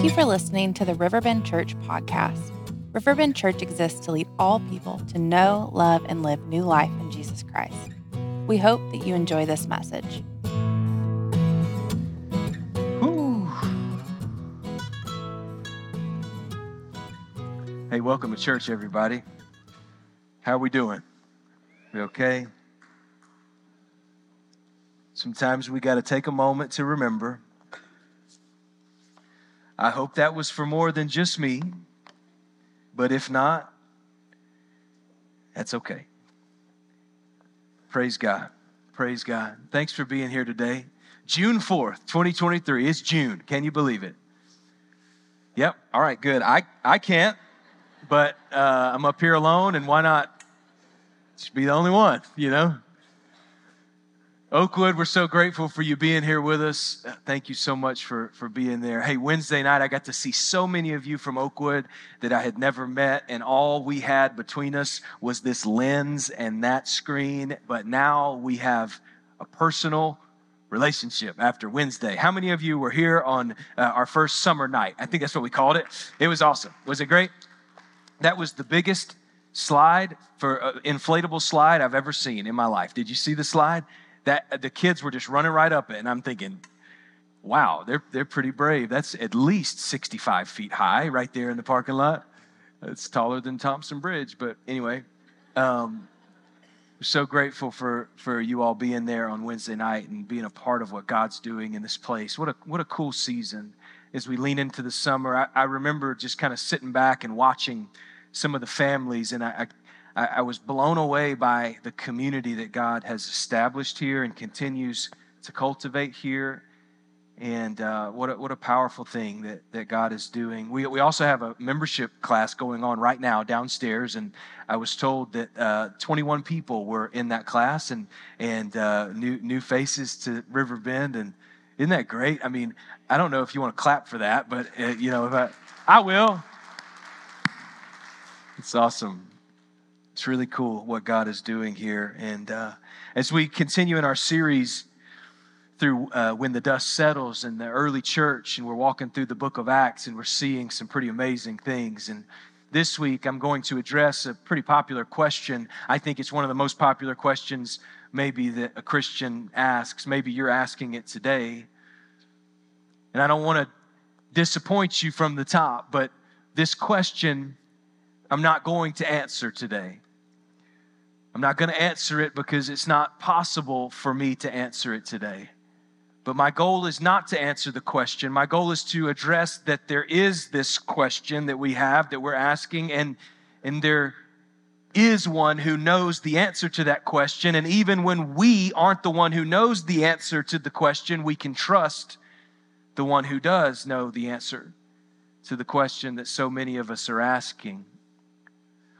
Thank you for listening to the Riverbend Church podcast. Riverbend Church exists to lead all people to know, love, and live new life in Jesus Christ. We hope that you enjoy this message. Hey, welcome to church, everybody. How are we doing? We okay? Sometimes we got to take a moment to remember. I hope that was for more than just me, but if not, that's okay. Praise God. Praise God. Thanks for being here today. June 4th, 2023. It's June. Can you believe it? Yep. All right, good. I, I can't, but uh, I'm up here alone, and why not just be the only one, you know? Oakwood, we're so grateful for you being here with us. Thank you so much for, for being there. Hey, Wednesday night, I got to see so many of you from Oakwood that I had never met, and all we had between us was this lens and that screen. But now we have a personal relationship after Wednesday. How many of you were here on uh, our first summer night? I think that's what we called it. It was awesome. Was it great? That was the biggest slide for uh, inflatable slide I've ever seen in my life. Did you see the slide? That the kids were just running right up it, and I'm thinking, wow, they're they're pretty brave. That's at least 65 feet high right there in the parking lot. It's taller than Thompson Bridge, but anyway, um, so grateful for for you all being there on Wednesday night and being a part of what God's doing in this place. What a what a cool season as we lean into the summer. I, I remember just kind of sitting back and watching some of the families, and I, I I, I was blown away by the community that God has established here and continues to cultivate here. And uh, what, a, what a powerful thing that, that God is doing. We, we also have a membership class going on right now downstairs. And I was told that uh, 21 people were in that class and, and uh, new, new faces to Riverbend. And isn't that great? I mean, I don't know if you want to clap for that, but, uh, you know, I, I will. It's awesome. It's really cool what God is doing here. And uh, as we continue in our series through uh, When the Dust Settles in the early church, and we're walking through the book of Acts, and we're seeing some pretty amazing things. And this week, I'm going to address a pretty popular question. I think it's one of the most popular questions, maybe, that a Christian asks. Maybe you're asking it today. And I don't want to disappoint you from the top, but this question I'm not going to answer today. I'm not going to answer it because it's not possible for me to answer it today. But my goal is not to answer the question. My goal is to address that there is this question that we have that we're asking, and, and there is one who knows the answer to that question. And even when we aren't the one who knows the answer to the question, we can trust the one who does know the answer to the question that so many of us are asking.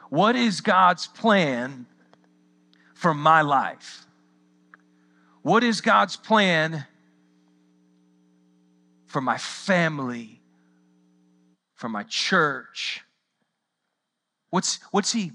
What is God's plan for my life? What is God's plan for my family, for my church? What's, what's He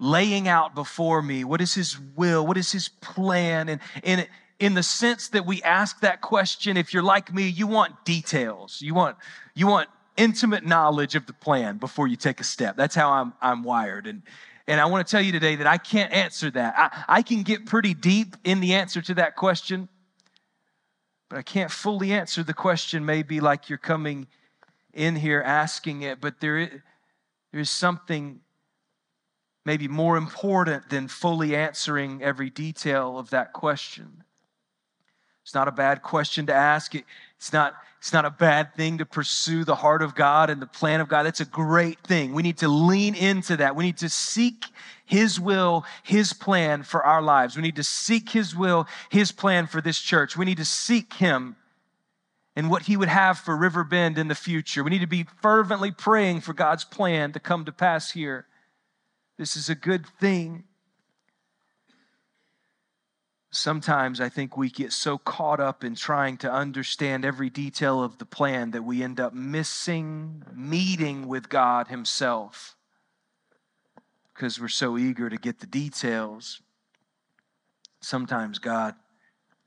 laying out before me? What is His will? What is His plan? And, and in the sense that we ask that question, if you're like me, you want details. You want, you want intimate knowledge of the plan before you take a step. That's how I'm, I'm wired. And, and I want to tell you today that I can't answer that. I, I can get pretty deep in the answer to that question, but I can't fully answer the question, maybe like you're coming in here asking it, but there is, there is something maybe more important than fully answering every detail of that question. It's not a bad question to ask. It, it's not it's not a bad thing to pursue the heart of God and the plan of God. That's a great thing. We need to lean into that. We need to seek His will, His plan for our lives. We need to seek His will, His plan for this church. We need to seek Him and what He would have for Riverbend in the future. We need to be fervently praying for God's plan to come to pass here. This is a good thing. Sometimes I think we get so caught up in trying to understand every detail of the plan that we end up missing meeting with God Himself because we're so eager to get the details. Sometimes God,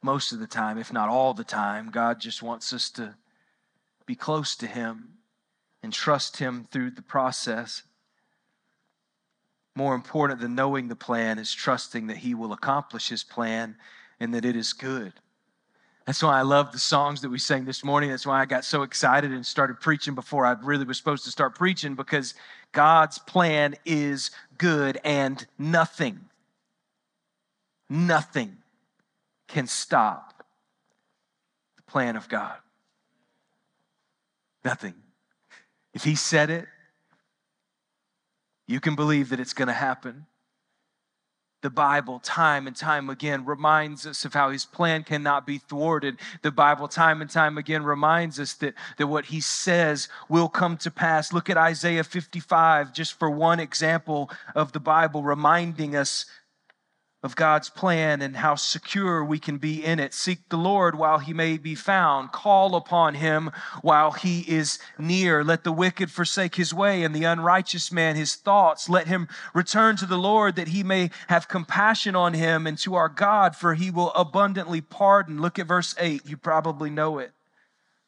most of the time, if not all the time, God just wants us to be close to Him and trust Him through the process. More important than knowing the plan is trusting that He will accomplish His plan and that it is good. That's why I love the songs that we sang this morning. That's why I got so excited and started preaching before I really was supposed to start preaching because God's plan is good and nothing, nothing can stop the plan of God. Nothing. If He said it, you can believe that it's going to happen the Bible, time and time again, reminds us of how his plan cannot be thwarted. The Bible, time and time again, reminds us that, that what he says will come to pass. Look at Isaiah 55, just for one example of the Bible, reminding us of God's plan and how secure we can be in it. Seek the Lord while he may be found. Call upon him while he is near. Let the wicked forsake his way and the unrighteous man his thoughts. Let him return to the Lord that he may have compassion on him and to our God, for he will abundantly pardon. Look at verse 8. You probably know it.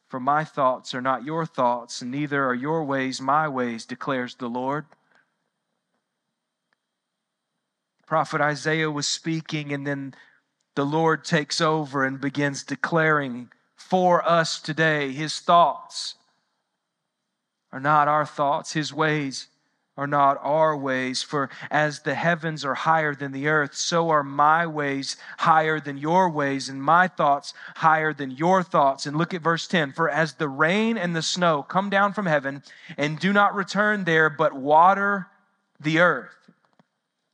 For my thoughts are not your thoughts, and neither are your ways my ways, declares the Lord. Prophet Isaiah was speaking, and then the Lord takes over and begins declaring for us today his thoughts are not our thoughts, his ways are not our ways. For as the heavens are higher than the earth, so are my ways higher than your ways, and my thoughts higher than your thoughts. And look at verse 10 For as the rain and the snow come down from heaven and do not return there, but water the earth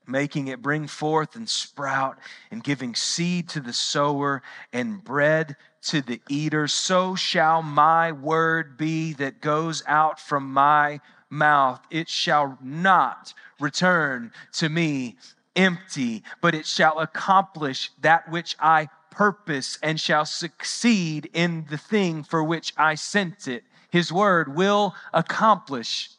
making it bring forth and sprout, and giving seed to the sower and bread to the eater, so shall my word be that goes out from my mouth. It shall not return to me empty, but it shall accomplish that which I purpose and shall succeed in the thing for which I sent it. His word will accomplish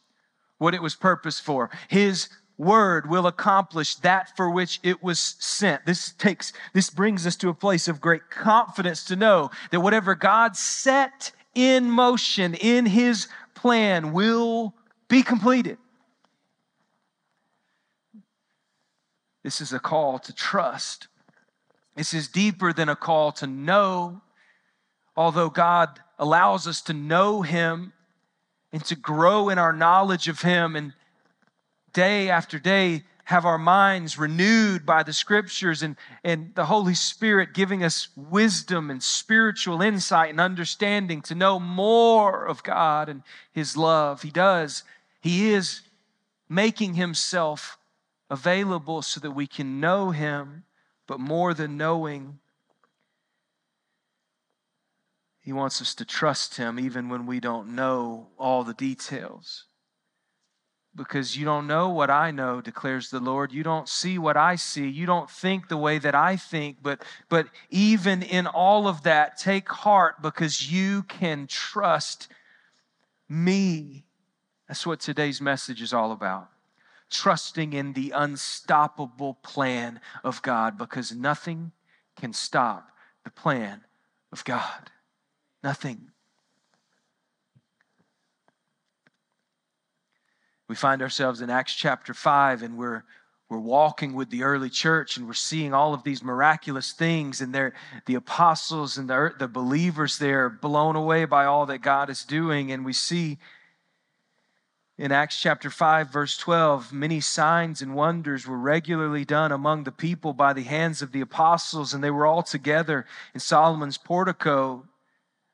what it was purposed for. His word will accomplish that for which it was sent. This takes, this brings us to a place of great confidence to know that whatever God set in motion in his plan will be completed. This is a call to trust. This is deeper than a call to know. Although God allows us to know Him and to grow in our knowledge of Him and day after day have our minds renewed by the scriptures and, and the Holy Spirit giving us wisdom and spiritual insight and understanding to know more of God and His love. He does. He is making Himself available so that we can know Him, but more than knowing, He wants us to trust Him even when we don't know all the details because you don't know what I know, declares the Lord. You don't see what I see. You don't think the way that I think. But, but even in all of that, take heart because you can trust me. That's what today's message is all about. Trusting in the unstoppable plan of God because nothing can stop the plan of God. Nothing. We find ourselves in Acts chapter 5 and we're we're walking with the early church and we're seeing all of these miraculous things and they're, the apostles and the, the believers there blown away by all that god is doing. And we see in acts chapter 5 verse 12 many signs and wonders were regularly done among the people by the hands of the apostles and they were all together in solomon's portico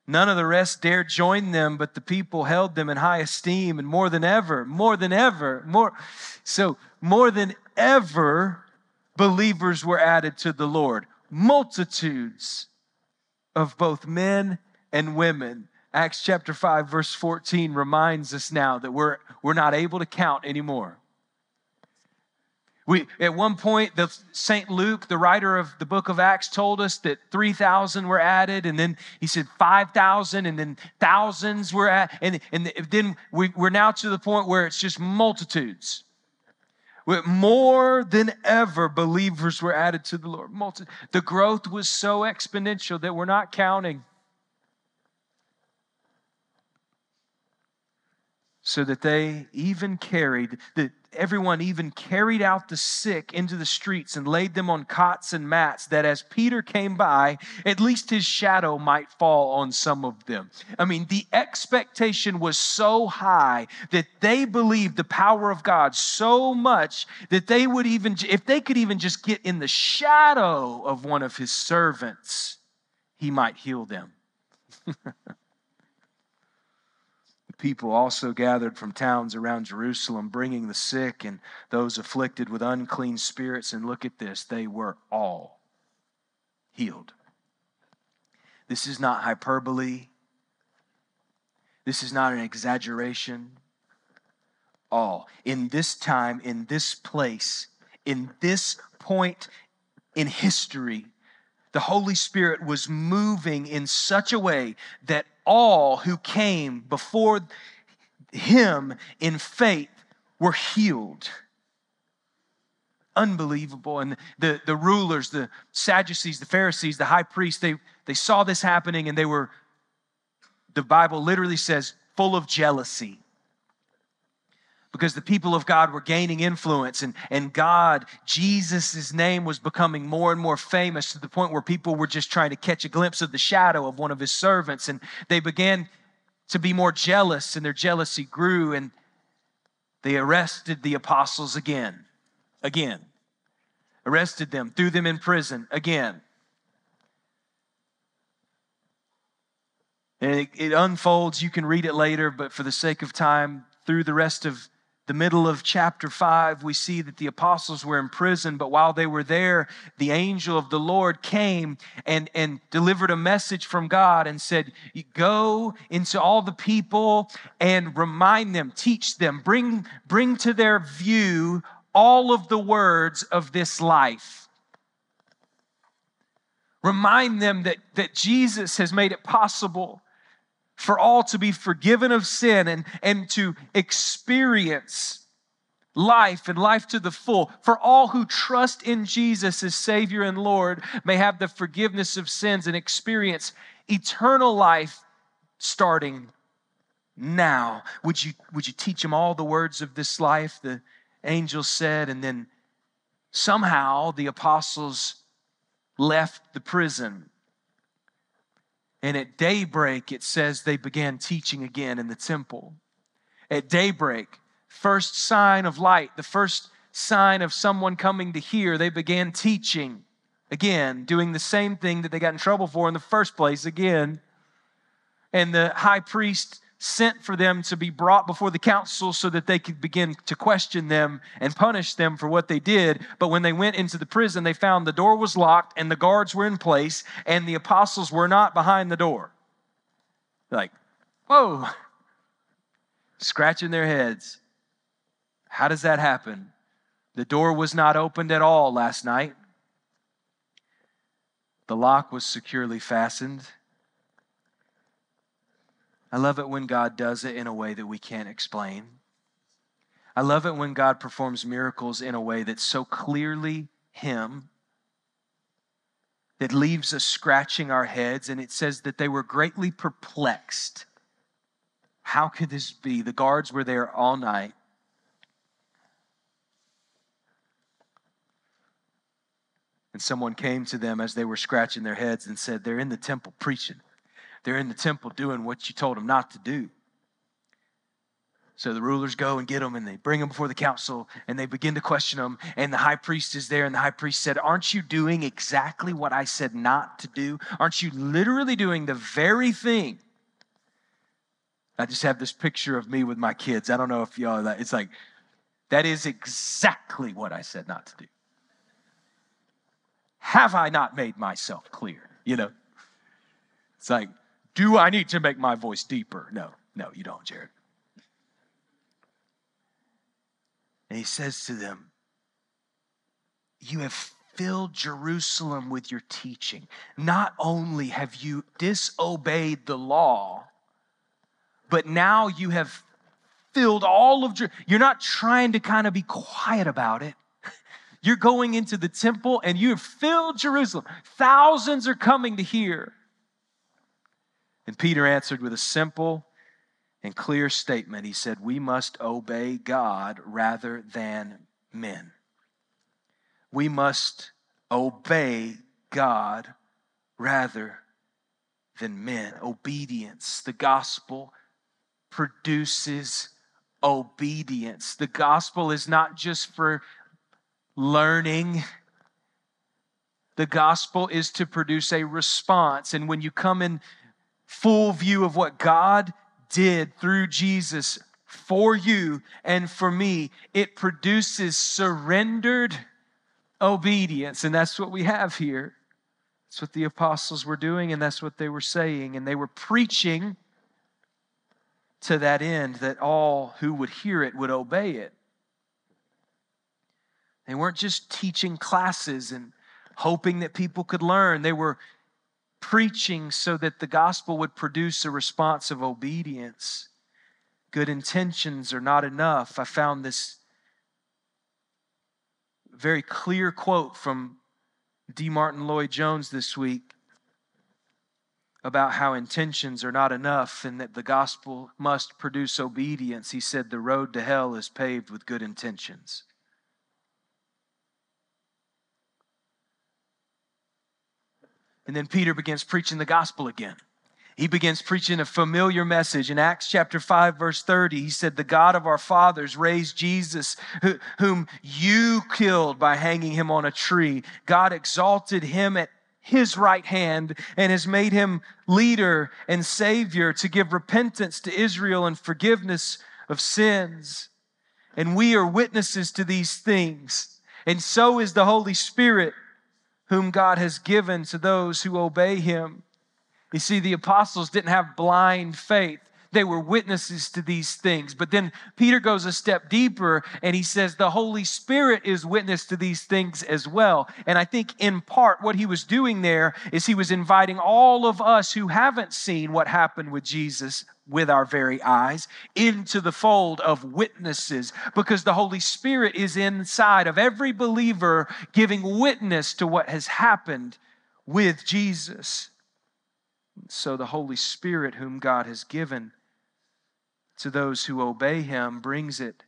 None of the rest dared join them, but the people held them in high esteem, and more than ever, more than ever, more. So, more than ever, believers were added to the Lord. Multitudes of both men and women. Acts chapter 5, verse 14 reminds us now that we're, we're not able to count anymore. We, at one point, the St. Luke, the writer of the book of Acts, told us that 3,000 were added, and then he said 5,000, and then thousands were added. And, and then we, we're now to the point where it's just multitudes. More than ever, believers were added to the Lord. The growth was so exponential that we're not counting. so that they even carried that everyone even carried out the sick into the streets and laid them on cots and mats that as peter came by at least his shadow might fall on some of them. I mean the expectation was so high that they believed the power of god so much that they would even if they could even just get in the shadow of one of his servants he might heal them people also gathered from towns around Jerusalem, bringing the sick and those afflicted with unclean spirits. And look at this, they were all healed. This is not hyperbole, this is not an exaggeration. All. In this time, in this place, in this point in history, the Holy Spirit was moving in such a way that all who came before him in faith were healed. Unbelievable. And the, the rulers, the Sadducees, the Pharisees, the high priests, they, they saw this happening and they were, the Bible literally says, full of jealousy because the people of God were gaining influence and, and God, Jesus' name was becoming more and more famous to the point where people were just trying to catch a glimpse of the shadow of one of his servants. And they began to be more jealous, and their jealousy grew, and they arrested the apostles again. Again. Arrested them, threw them in prison again. And it, it unfolds, you can read it later, but for the sake of time, through the rest of the middle of chapter 5, we see that the apostles were in prison, but while they were there, the angel of the Lord came and, and delivered a message from God and said, Go into all the people and remind them, teach them, bring, bring to their view all of the words of this life. Remind them that, that Jesus has made it possible for all to be forgiven of sin and, and to experience life and life to the full. For all who trust in Jesus as Savior and Lord may have the forgiveness of sins and experience eternal life starting now. Would you, would you teach them all the words of this life? The angel said, and then somehow the apostles left the prison and at daybreak, it says they began teaching again in the temple. At daybreak, first sign of light, the first sign of someone coming to hear, they began teaching again, doing the same thing that they got in trouble for in the first place again. And the high priest sent for them to be brought before the council so that they could begin to question them and punish them for what they did. But when they went into the prison, they found the door was locked and the guards were in place and the apostles were not behind the door. Like, whoa, scratching their heads. How does that happen? The door was not opened at all last night. The lock was securely fastened. I love it when God does it in a way that we can't explain. I love it when God performs miracles in a way that's so clearly Him that leaves us scratching our heads. And it says that they were greatly perplexed. How could this be? The guards were there all night. And someone came to them as they were scratching their heads and said, They're in the temple preaching. They're in the temple doing what you told them not to do. So the rulers go and get them and they bring them before the council and they begin to question them. And the high priest is there and the high priest said, Aren't you doing exactly what I said not to do? Aren't you literally doing the very thing? I just have this picture of me with my kids. I don't know if y'all, it's like, that is exactly what I said not to do. Have I not made myself clear? You know, it's like, do I need to make my voice deeper? No, no, you don't, Jared. And he says to them, You have filled Jerusalem with your teaching. Not only have you disobeyed the law, but now you have filled all of you're not trying to kind of be quiet about it you're going into the temple and you have filled jerusalem thousands are coming to hear and Peter answered with a simple and clear statement. He said, We must obey God rather than men. We must obey God rather than men. Obedience. The gospel produces obedience. The gospel is not just for learning. The gospel is to produce a response. And when you come in full view of what God did through Jesus for you and for me, it produces surrendered obedience. And that's what we have here. That's what the apostles were doing, and that's what they were saying. And they were preaching to that end that all who would hear it would obey it. They weren't just teaching classes and hoping that people could learn, they were preaching so that the gospel would produce a response of obedience. Good intentions are not enough. I found this very clear quote from D. Martyn Lloyd Jones this week about how intentions are not enough and that the gospel must produce obedience. He said, The road to hell is paved with good intentions. And then Peter begins preaching the gospel again he begins preaching a familiar message. In Acts chapter 5, verse 30, he said, The God of our fathers raised Jesus, whom you killed by hanging him on a tree. God exalted him at his right hand and has made him leader and savior to give repentance to Israel and forgiveness of sins. And we are witnesses to these things. And so is the Holy Spirit, whom God has given to those who obey him. You see, the apostles didn't have blind faith. They were witnesses to these things. But then Peter goes a step deeper and he says the Holy Spirit is witness to these things as well. And I think in part what he was doing there is he was inviting all of us who haven't seen what happened with Jesus with our very eyes into the fold of witnesses because the Holy Spirit is inside of every believer giving witness to what has happened with Jesus. So the Holy Spirit, whom God has given to those who obey Him, brings it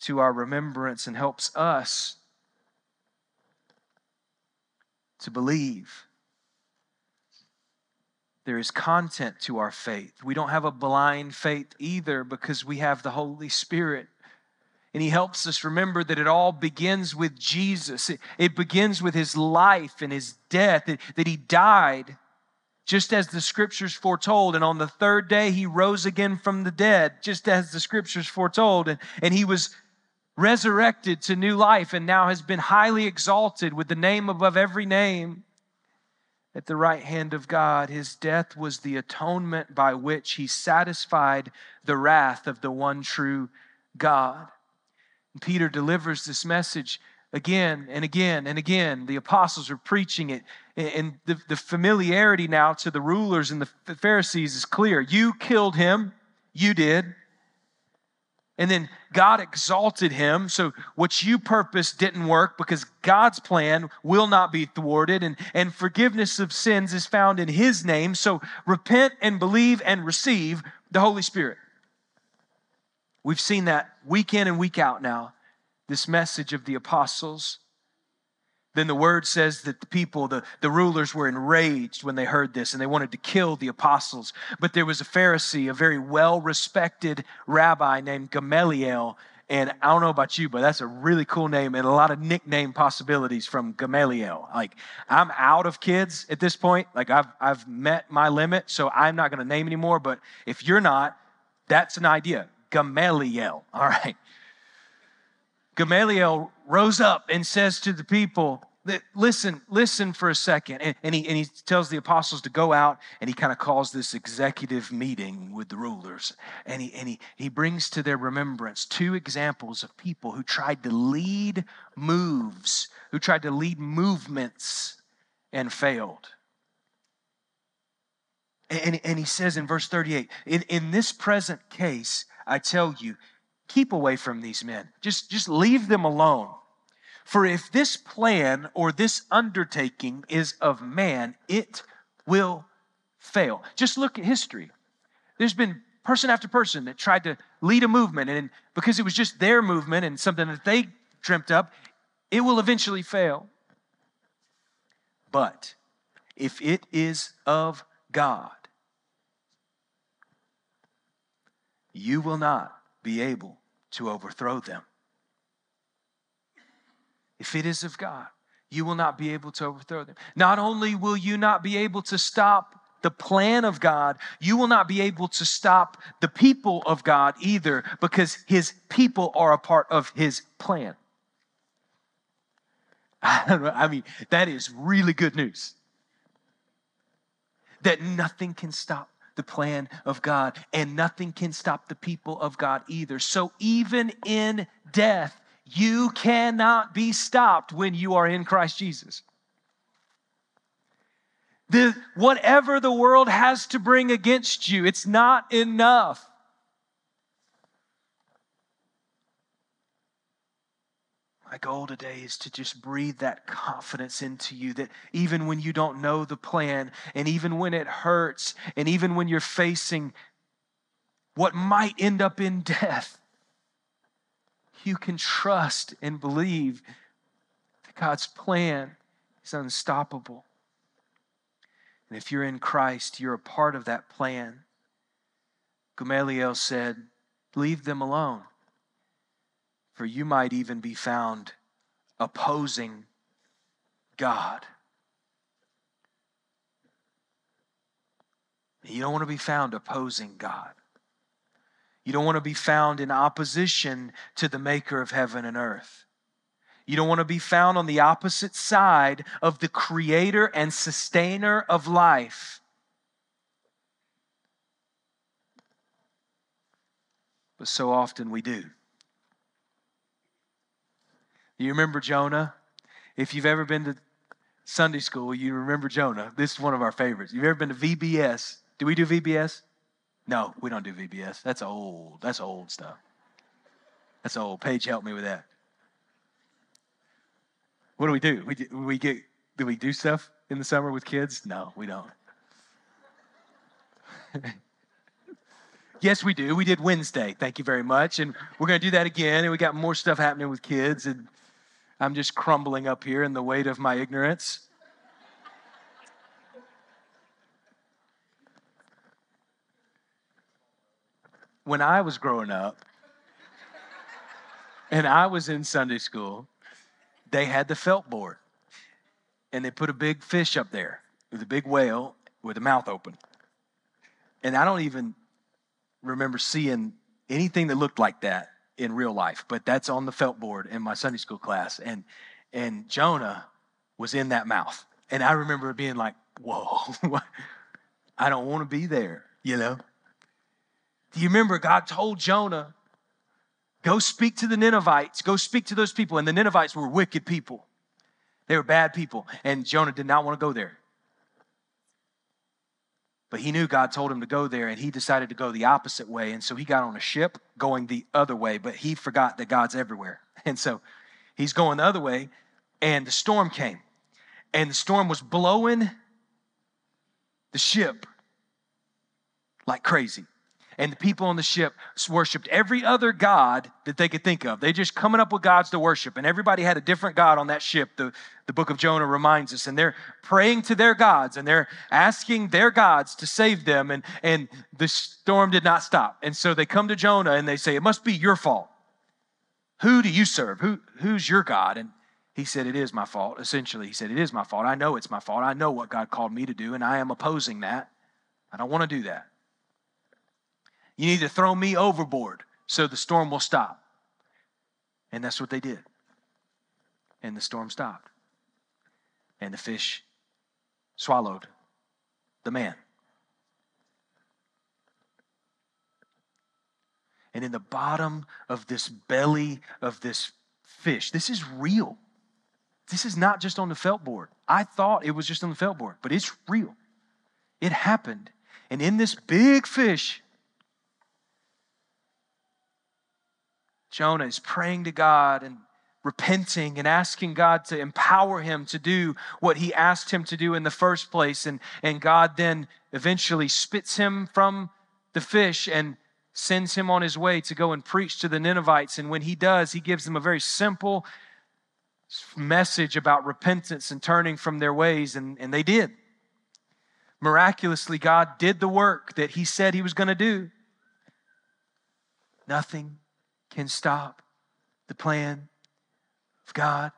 to our remembrance and helps us to believe. There is content to our faith. We don't have a blind faith either because we have the Holy Spirit. And he helps us remember that it all begins with Jesus. It, it begins with his life and his death, that, that he died just as the scriptures foretold. And on the third day, he rose again from the dead, just as the scriptures foretold. And, and he was resurrected to new life and now has been highly exalted with the name above every name at the right hand of God. His death was the atonement by which he satisfied the wrath of the one true God. And Peter delivers this message again and again and again. The apostles are preaching it. And the, the familiarity now to the rulers and the Pharisees is clear. You killed him, you did. And then God exalted him. So what you purposed didn't work because God's plan will not be thwarted. And, and forgiveness of sins is found in his name. So repent and believe and receive the Holy Spirit. We've seen that week in and week out now this message of the apostles. Then the word says that the people, the, the rulers, were enraged when they heard this and they wanted to kill the apostles. But there was a Pharisee, a very well respected rabbi named Gamaliel. And I don't know about you, but that's a really cool name and a lot of nickname possibilities from Gamaliel. Like, I'm out of kids at this point. Like, I've, I've met my limit, so I'm not going to name anymore. But if you're not, that's an idea. Gamaliel. All right. Gamaliel rose up and says to the people, listen, listen for a second. And, and, he, and he tells the apostles to go out and he kind of calls this executive meeting with the rulers. And, he, and he, he brings to their remembrance two examples of people who tried to lead moves, who tried to lead movements and failed. And, and he says in verse 38 in, in this present case, I tell you, keep away from these men. Just, just leave them alone. For if this plan or this undertaking is of man, it will fail. Just look at history. There's been person after person that tried to lead a movement, and because it was just their movement and something that they dreamt up, it will eventually fail. But if it is of God, you will not be able to overthrow them. If it is of God, you will not be able to overthrow them. Not only will you not be able to stop the plan of God, you will not be able to stop the people of God either because his people are a part of his plan. I mean, that is really good news. That nothing can stop the plan of God, and nothing can stop the people of God either. So, even in death, you cannot be stopped when you are in Christ Jesus. The, whatever the world has to bring against you, it's not enough. My goal today is to just breathe that confidence into you that even when you don't know the plan, and even when it hurts, and even when you're facing what might end up in death, you can trust and believe that God's plan is unstoppable. And if you're in Christ, you're a part of that plan. Gamaliel said, Leave them alone for you might even be found opposing God. You don't want to be found opposing God. You don't want to be found in opposition to the maker of heaven and earth. You don't want to be found on the opposite side of the creator and sustainer of life. But so often we do. You remember Jonah? If you've ever been to Sunday school, you remember Jonah. This is one of our favorites. You've ever been to VBS? Do we do VBS? No, we don't do VBS. That's old. That's old stuff. That's old. Paige, help me with that. What do we do? We, do, we get do we do stuff in the summer with kids? No, we don't. yes, we do. We did Wednesday. Thank you very much. And we're going to do that again. And we got more stuff happening with kids. And I'm just crumbling up here in the weight of my ignorance. When I was growing up and I was in Sunday school, they had the felt board and they put a big fish up there with a big whale with a mouth open. And I don't even remember seeing anything that looked like that in real life, but that's on the felt board in my Sunday school class. And and Jonah was in that mouth. And I remember being like, whoa, I don't want to be there, you know? Do you remember God told Jonah, go speak to the Ninevites, go speak to those people. And the Ninevites were wicked people, they were bad people. And Jonah did not want to go there. But he knew God told him to go there, and he decided to go the opposite way. And so he got on a ship going the other way, but he forgot that God's everywhere. And so he's going the other way, and the storm came. And the storm was blowing the ship like crazy and the people on the ship worshiped every other god that they could think of. They just coming up with gods to worship, and everybody had a different god on that ship. The, the book of Jonah reminds us, and they're praying to their gods and they're asking their gods to save them, and, and the storm did not stop. And so they come to Jonah and they say, It must be your fault. Who do you serve? Who, who's your God? And he said, It is my fault. Essentially, he said, It is my fault. I know it's my fault. I know what God called me to do, and I am opposing that. I don't want to do that. You need to throw me overboard so the storm will stop. And that's what they did. And the storm stopped. And the fish swallowed the man. And in the bottom of this belly of this fish, this is real. This is not just on the felt board. I thought it was just on the felt board, but it's real. It happened. And in this big fish Jonah is praying to God and repenting and asking God to empower him to do what he asked him to do in the first place. And, and God then eventually spits him from the fish and sends him on his way to go and preach to the Ninevites. And when he does, he gives them a very simple message about repentance and turning from their ways, and, and they did. Miraculously, God did the work that he said he was going to do. Nothing can stop the plan of God.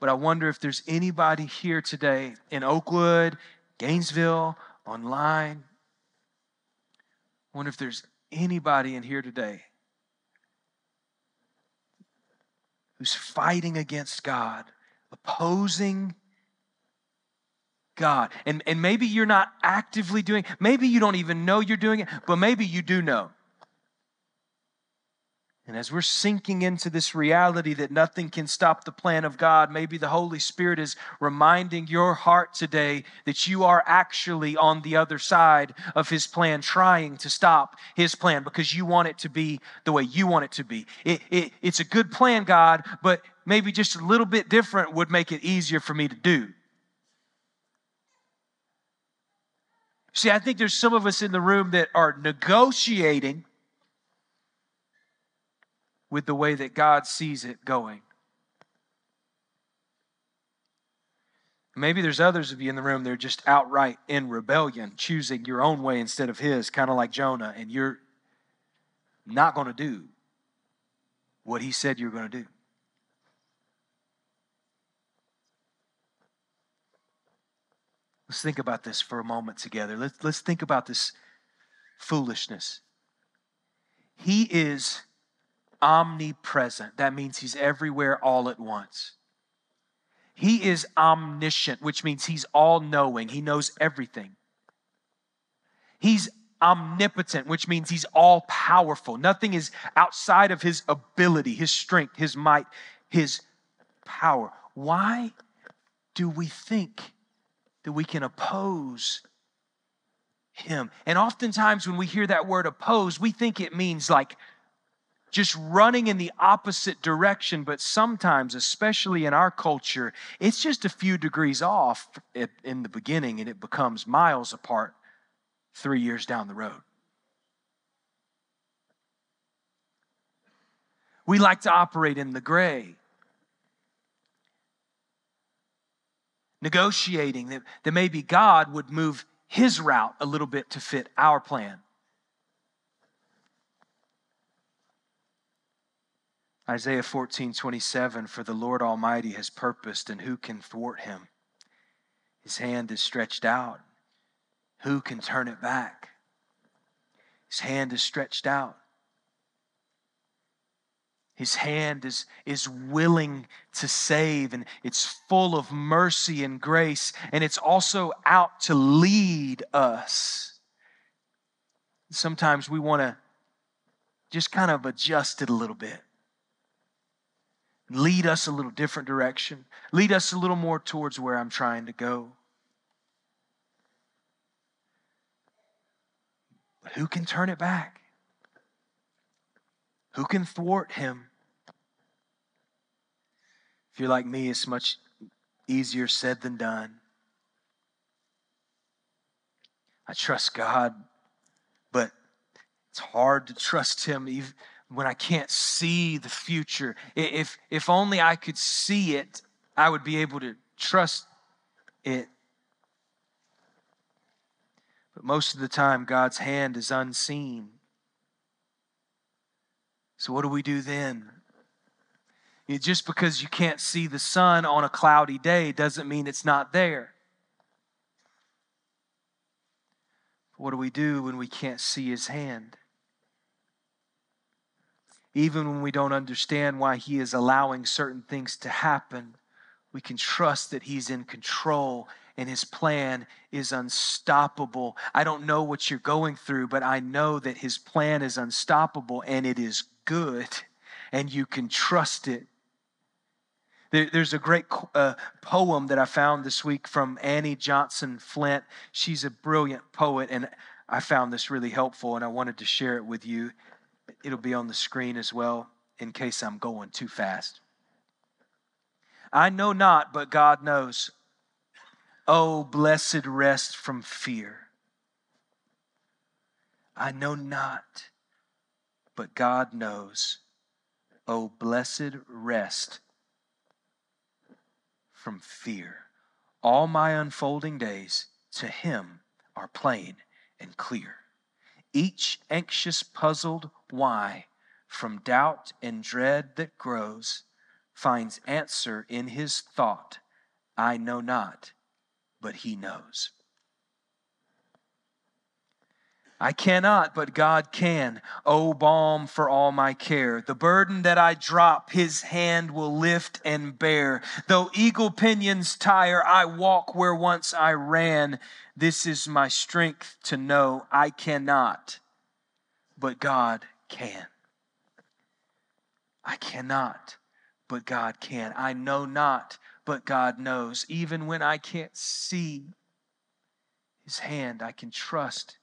But I wonder if there's anybody here today in Oakwood, Gainesville, online. I wonder if there's anybody in here today who's fighting against God, opposing God. And, and maybe you're not actively doing, maybe you don't even know you're doing it, but maybe you do know. And as we're sinking into this reality that nothing can stop the plan of God, maybe the Holy Spirit is reminding your heart today that you are actually on the other side of His plan, trying to stop His plan because you want it to be the way you want it to be. It, it, it's a good plan, God, but maybe just a little bit different would make it easier for me to do. See, I think there's some of us in the room that are negotiating with the way that God sees it going. Maybe there's others of you in the room that are just outright in rebellion, choosing your own way instead of His, kind of like Jonah, and you're not going to do what He said you're going to do. Let's think about this for a moment together. Let's, let's think about this foolishness. He is omnipresent. That means he's everywhere all at once. He is omniscient, which means he's all knowing, he knows everything. He's omnipotent, which means he's all powerful. Nothing is outside of his ability, his strength, his might, his power. Why do we think that we can oppose him? And oftentimes, when we hear that word oppose, we think it means like just running in the opposite direction. But sometimes, especially in our culture, it's just a few degrees off in the beginning and it becomes miles apart three years down the road. We like to operate in the gray. Negotiating that, that maybe God would move his route a little bit to fit our plan. Isaiah 14, 27 For the Lord Almighty has purposed, and who can thwart him? His hand is stretched out. Who can turn it back? His hand is stretched out. His hand is, is willing to save, and it's full of mercy and grace, and it's also out to lead us. Sometimes we want to just kind of adjust it a little bit lead us a little different direction, lead us a little more towards where I'm trying to go. But who can turn it back? Who can thwart him? If you're like me, it's much easier said than done. I trust God, but it's hard to trust Him even when I can't see the future. If, if only I could see it, I would be able to trust it. But most of the time, God's hand is unseen. So, what do we do then? just because you can't see the sun on a cloudy day doesn't mean it's not there. What do we do when we can't see his hand? Even when we don't understand why He is allowing certain things to happen, we can trust that He's in control and His plan is unstoppable. I don't know what you're going through, but I know that His plan is unstoppable and it is good, and you can trust it. there's a great uh, poem that I found this week from Annie Johnson Flint. She's a brilliant poet, and I found this really helpful, and I wanted to share it with you. It'll be on the screen as well in case I'm going too fast. I know not, but God knows. Oh, blessed rest from fear. I know not, but God knows. Oh, blessed rest from fear. All my unfolding days to Him are plain and clear. Each anxious, puzzled why from doubt and dread that grows finds answer in His thought. I know not, but He knows. I cannot, but God can. O balm for all my care. The burden that I drop, his hand will lift and bear. Though eagle pinions tire, I walk where once I ran. This is my strength to know I cannot, but God can. I cannot, but God can. I know not, but God knows. Even when I can't see his hand, I can trust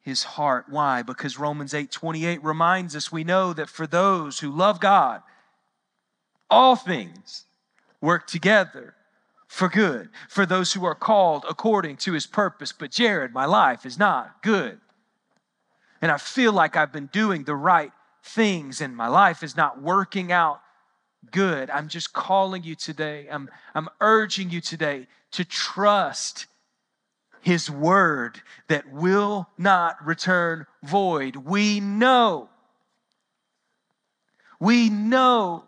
his heart. Why? Because Romans 8 28 reminds us we know that for those who love God, all things work together for good, for those who are called according to his purpose. But Jared, my life is not good. And I feel like I've been doing the right things and my life is not working out good. I'm just calling you today. I'm, I'm urging you today to trust his word that will not return void. We know, we know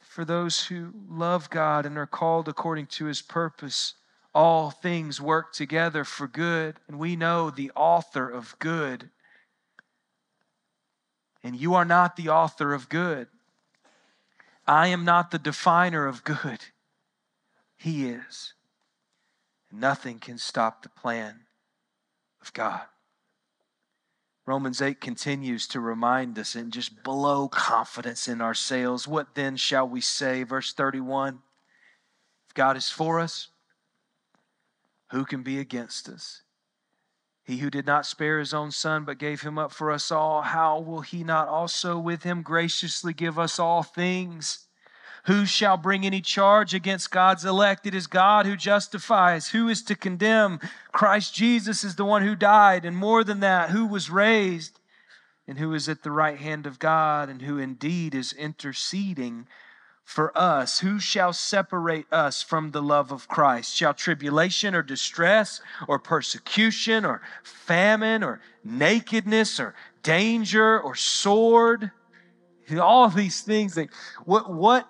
for those who love God and are called according to his purpose, all things work together for good. And we know the author of good. And you are not the author of good. I am not the definer of good. He is. Nothing can stop the plan of God. Romans 8 continues to remind us and just blow confidence in our sails. What then shall we say? Verse 31 If God is for us, who can be against us? He who did not spare his own son, but gave him up for us all, how will he not also with him graciously give us all things? Who shall bring any charge against God's elect? It is God who justifies. Who is to condemn? Christ Jesus is the one who died, and more than that, who was raised, and who is at the right hand of God, and who indeed is interceding for us. Who shall separate us from the love of Christ? Shall tribulation or distress or persecution or famine or nakedness or danger or sword? All these things that what what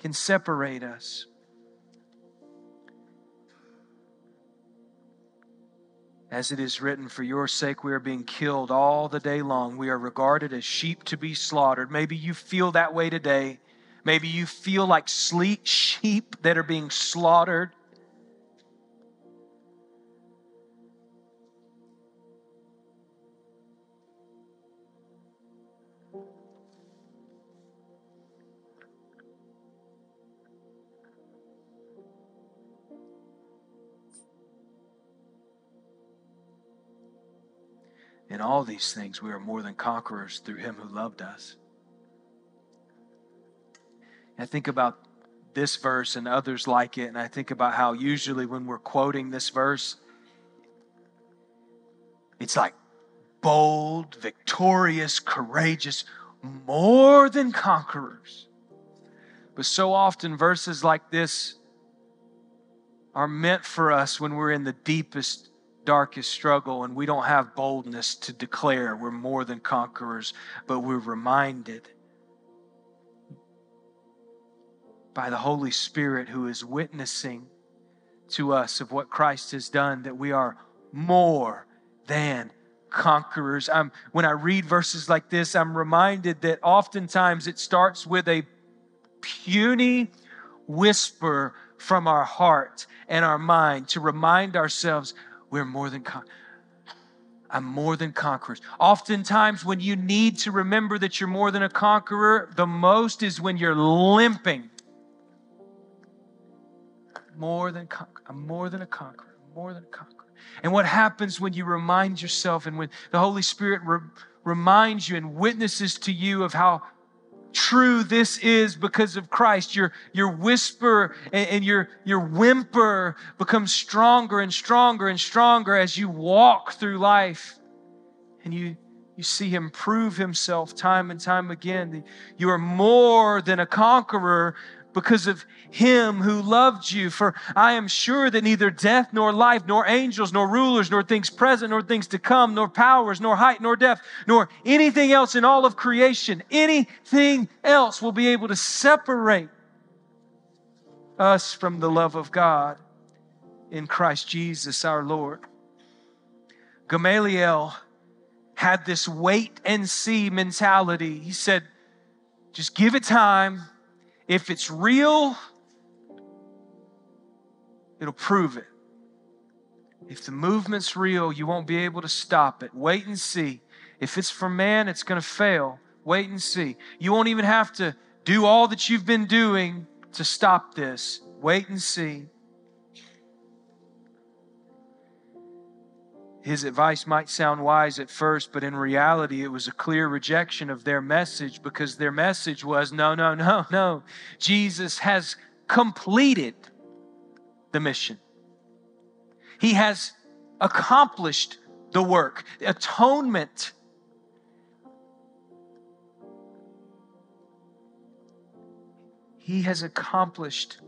can separate us. As it is written, for your sake we are being killed all the day long. We are regarded as sheep to be slaughtered. Maybe you feel that way today. Maybe you feel like sleek sheep that are being slaughtered. In all these things, we are more than conquerors through him who loved us. I think about this verse and others like it, and I think about how usually when we're quoting this verse, it's like bold, victorious, courageous, more than conquerors. But so often, verses like this are meant for us when we're in the deepest darkest struggle and we don't have boldness to declare we're more than conquerors, but we're reminded by the Holy Spirit who is witnessing to us of what Christ has done that we are more than conquerors. I'm, when I read verses like this, I'm reminded that oftentimes it starts with a puny whisper from our heart and our mind to remind ourselves we're more than conquerors. I'm more than conquerors. Oftentimes, when you need to remember that you're more than a conqueror, the most is when you're limping. More than conqueror. I'm more than a conqueror. More than a conqueror. And what happens when you remind yourself and when the Holy Spirit re- reminds you and witnesses to you of how true this is because of Christ. Your, your whisper and, and, your, your whimper becomes stronger and stronger and stronger as you walk through life and you, you see Him prove Himself time and time again. You are more than a conqueror because of him who loved you. For I am sure that neither death, nor life, nor angels, nor rulers, nor things present, nor things to come, nor powers, nor height, nor depth, nor anything else in all of creation, anything else will be able to separate us from the love of God in Christ Jesus our Lord. Gamaliel had this wait and see mentality. He said, just give it time if it's real, it'll prove it. If the movement's real, you won't be able to stop it. Wait and see. If it's for man, it's going to fail. Wait and see. You won't even have to do all that you've been doing to stop this. Wait and see. His advice might sound wise at first, but in reality, it was a clear rejection of their message because their message was no, no, no, no. Jesus has completed the mission, He has accomplished the work, atonement. He has accomplished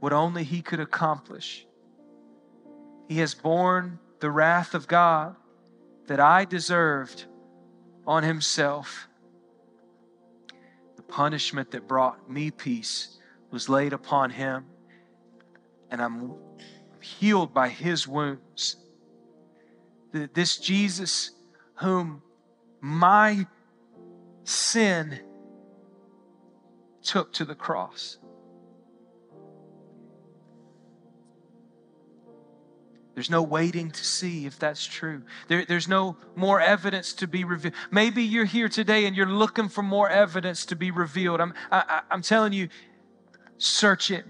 what only He could accomplish. He has borne the wrath of God that I deserved on himself. The punishment that brought me peace was laid upon him, and I'm healed by his wounds. This Jesus, whom my sin took to the cross. There's no waiting to see if that's true. There, there's no more evidence to be revealed. Maybe you're here today and you're looking for more evidence to be revealed. I'm, I, I'm telling you, search it.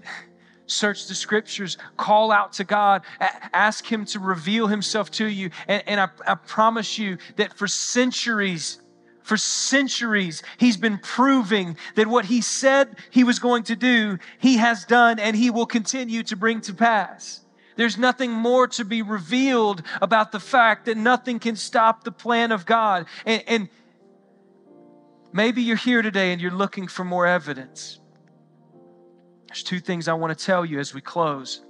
Search the scriptures, call out to God, ask Him to reveal Himself to you. And, and I, I promise you that for centuries, for centuries, he's been proving that what he said he was going to do, he has done and he will continue to bring to pass. There's nothing more to be revealed about the fact that nothing can stop the plan of God. And, and maybe you're here today and you're looking for more evidence. There's two things I want to tell you as we close.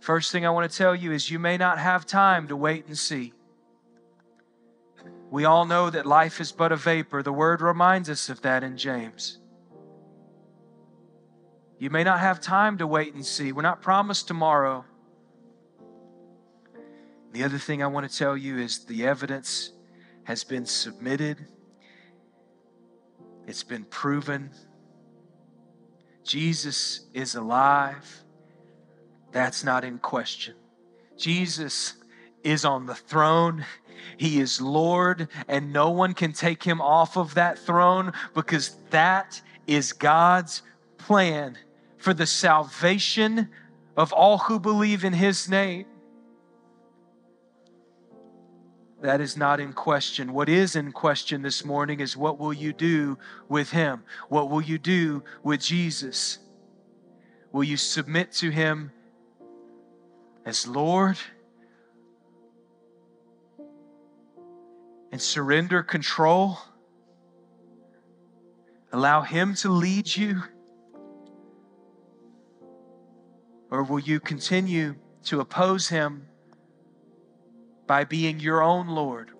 First thing I want to tell you is you may not have time to wait and see. We all know that life is but a vapor. The word reminds us of that in James. You may not have time to wait and see. We're not promised tomorrow. The other thing I want to tell you is the evidence has been submitted, it's been proven. Jesus is alive. That's not in question. Jesus is on the throne. He is Lord, and no one can take him off of that throne because that is God's plan for the salvation of all who believe in his name. That is not in question. What is in question this morning is what will you do with him? What will you do with Jesus? Will you submit to him as Lord and surrender control? Allow him to lead you? Or will you continue to oppose him by being your own Lord?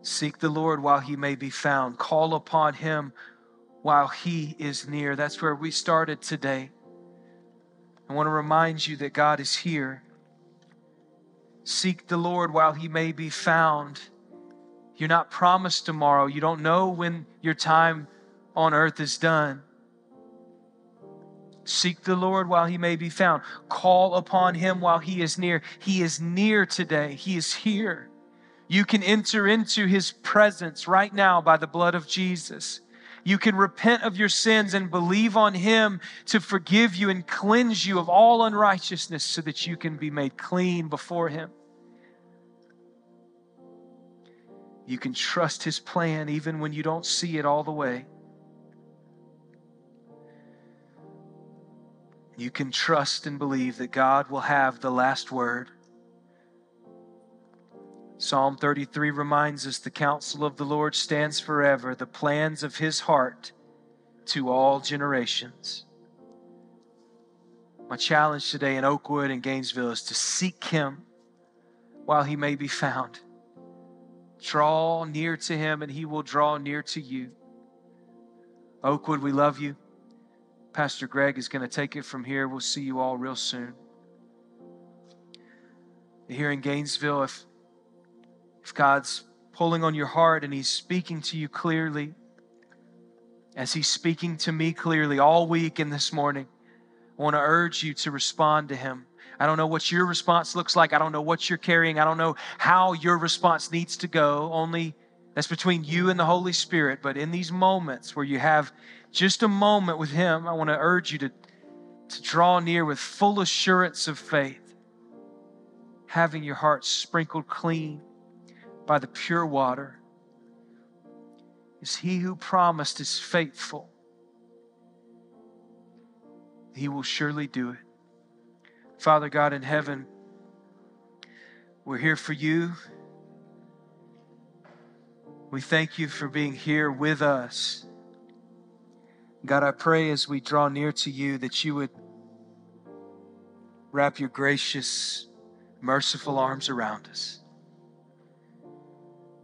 Seek the Lord while he may be found. Call upon him while he is near. That's where we started today. I want to remind you that God is here. Seek the Lord while he may be found. You're not promised tomorrow. You don't know when your time on earth is done. Seek the Lord while he may be found. Call upon him while he is near. He is near today. He is here. You can enter into his presence right now by the blood of Jesus. You can repent of your sins and believe on Him to forgive you and cleanse you of all unrighteousness so that you can be made clean before Him. You can trust His plan even when you don't see it all the way. You can trust and believe that God will have the last word. Psalm 33 reminds us the counsel of the Lord stands forever, the plans of his heart to all generations. My challenge today in Oakwood and Gainesville is to seek him while he may be found. Draw near to him, and he will draw near to you. Oakwood, we love you. Pastor Greg is going to take it from here. We'll see you all real soon. Here in Gainesville, if, if God's pulling on your heart and He's speaking to you clearly, as He's speaking to me clearly all week and this morning, I want to urge you to respond to Him. I don't know what your response looks like. I don't know what you're carrying. I don't know how your response needs to go. Only that's between you and the Holy Spirit. But in these moments where you have just a moment with Him, I want to urge you to, to draw near with full assurance of faith, having your heart sprinkled clean by the pure water. Is He who promised is faithful. He will surely do it. Father God in heaven, we're here for you. We thank you for being here with us. God, I pray as we draw near to you that you would wrap your gracious, merciful arms around us.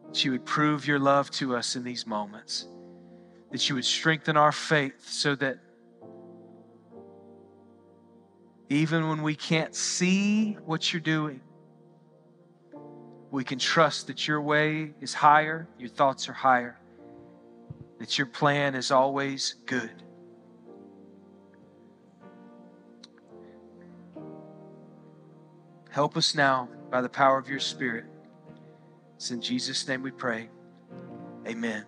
That you would prove your love to us in these moments. That you would strengthen our faith so that even when we can't see what you're doing, we can trust that your way is higher, your thoughts are higher that your plan is always good. Help us now by the power of your Spirit. It's in Jesus' name we pray. Amen.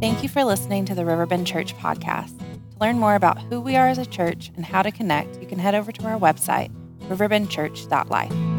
Thank you for listening to the Riverbend Church podcast. Learn more about who we are as a church and how to connect, you can head over to our website, riverbendchurch.life.